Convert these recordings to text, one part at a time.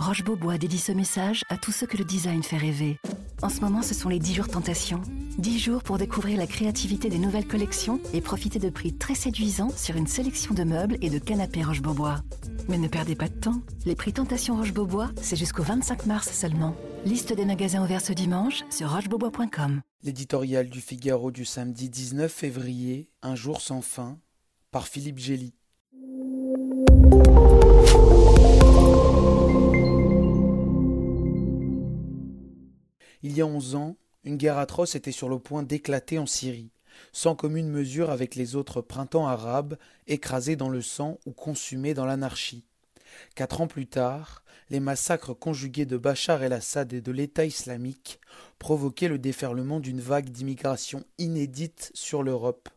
Roche Beaubois dédie ce message à tous ceux que le design fait rêver. En ce moment, ce sont les 10 jours tentation. 10 jours pour découvrir la créativité des nouvelles collections et profiter de prix très séduisants sur une sélection de meubles et de canapés Roche Beaubois. Mais ne perdez pas de temps. Les prix Tentation Roche Beaubois, c'est jusqu'au 25 mars seulement. Liste des magasins ouverts ce dimanche sur rochebeaubois.com. L'éditorial du Figaro du samedi 19 février, Un jour sans fin, par Philippe Gély. Il y a onze ans, une guerre atroce était sur le point d'éclater en Syrie, sans commune mesure avec les autres printemps arabes, écrasés dans le sang ou consumés dans l'anarchie. Quatre ans plus tard, les massacres conjugués de Bachar el-Assad et de l'État islamique provoquaient le déferlement d'une vague d'immigration inédite sur l'Europe,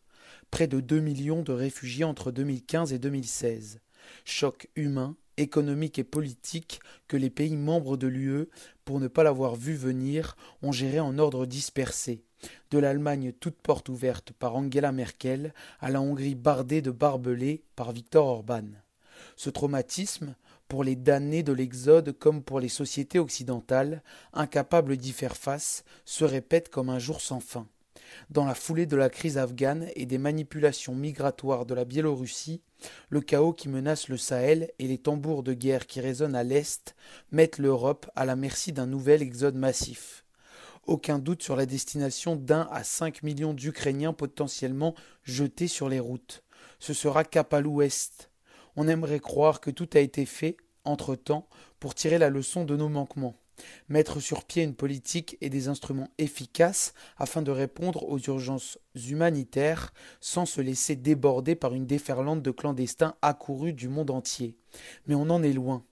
près de deux millions de réfugiés entre 2015 et 2016. Choc humain, économique et politique que les pays membres de l'UE, pour ne pas l'avoir vu venir, ont géré en ordre dispersé, de l'Allemagne toute porte ouverte par Angela Merkel à la Hongrie bardée de barbelés par Viktor Orban. Ce traumatisme, pour les damnés de l'Exode comme pour les sociétés occidentales, incapables d'y faire face, se répète comme un jour sans fin. Dans la foulée de la crise afghane et des manipulations migratoires de la Biélorussie, le chaos qui menace le Sahel et les tambours de guerre qui résonnent à l'Est mettent l'Europe à la merci d'un nouvel exode massif. Aucun doute sur la destination d'un à cinq millions d'Ukrainiens potentiellement jetés sur les routes. Ce sera cap à l'ouest. On aimerait croire que tout a été fait, entre-temps, pour tirer la leçon de nos manquements mettre sur pied une politique et des instruments efficaces afin de répondre aux urgences humanitaires sans se laisser déborder par une déferlante de clandestins accourus du monde entier. Mais on en est loin.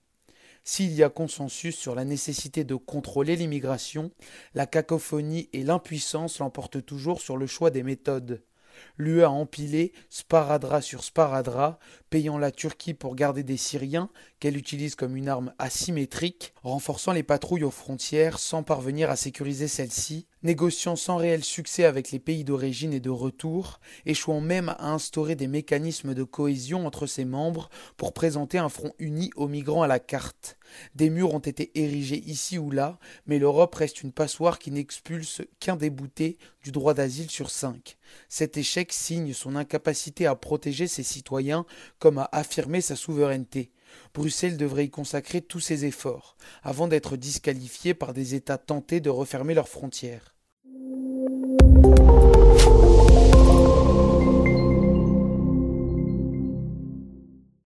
S'il y a consensus sur la nécessité de contrôler l'immigration, la cacophonie et l'impuissance l'emportent toujours sur le choix des méthodes. L'UE a empilé sparadra sur sparadra, payant la Turquie pour garder des Syriens, qu'elle utilise comme une arme asymétrique, renforçant les patrouilles aux frontières sans parvenir à sécuriser celles-ci, négociant sans réel succès avec les pays d'origine et de retour, échouant même à instaurer des mécanismes de cohésion entre ses membres pour présenter un front uni aux migrants à la carte. Des murs ont été érigés ici ou là, mais l'Europe reste une passoire qui n'expulse qu'un débouté du droit d'asile sur cinq. Cet échec signe son incapacité à protéger ses citoyens comme à affirmer sa souveraineté. Bruxelles devrait y consacrer tous ses efforts, avant d'être disqualifiée par des États tentés de refermer leurs frontières.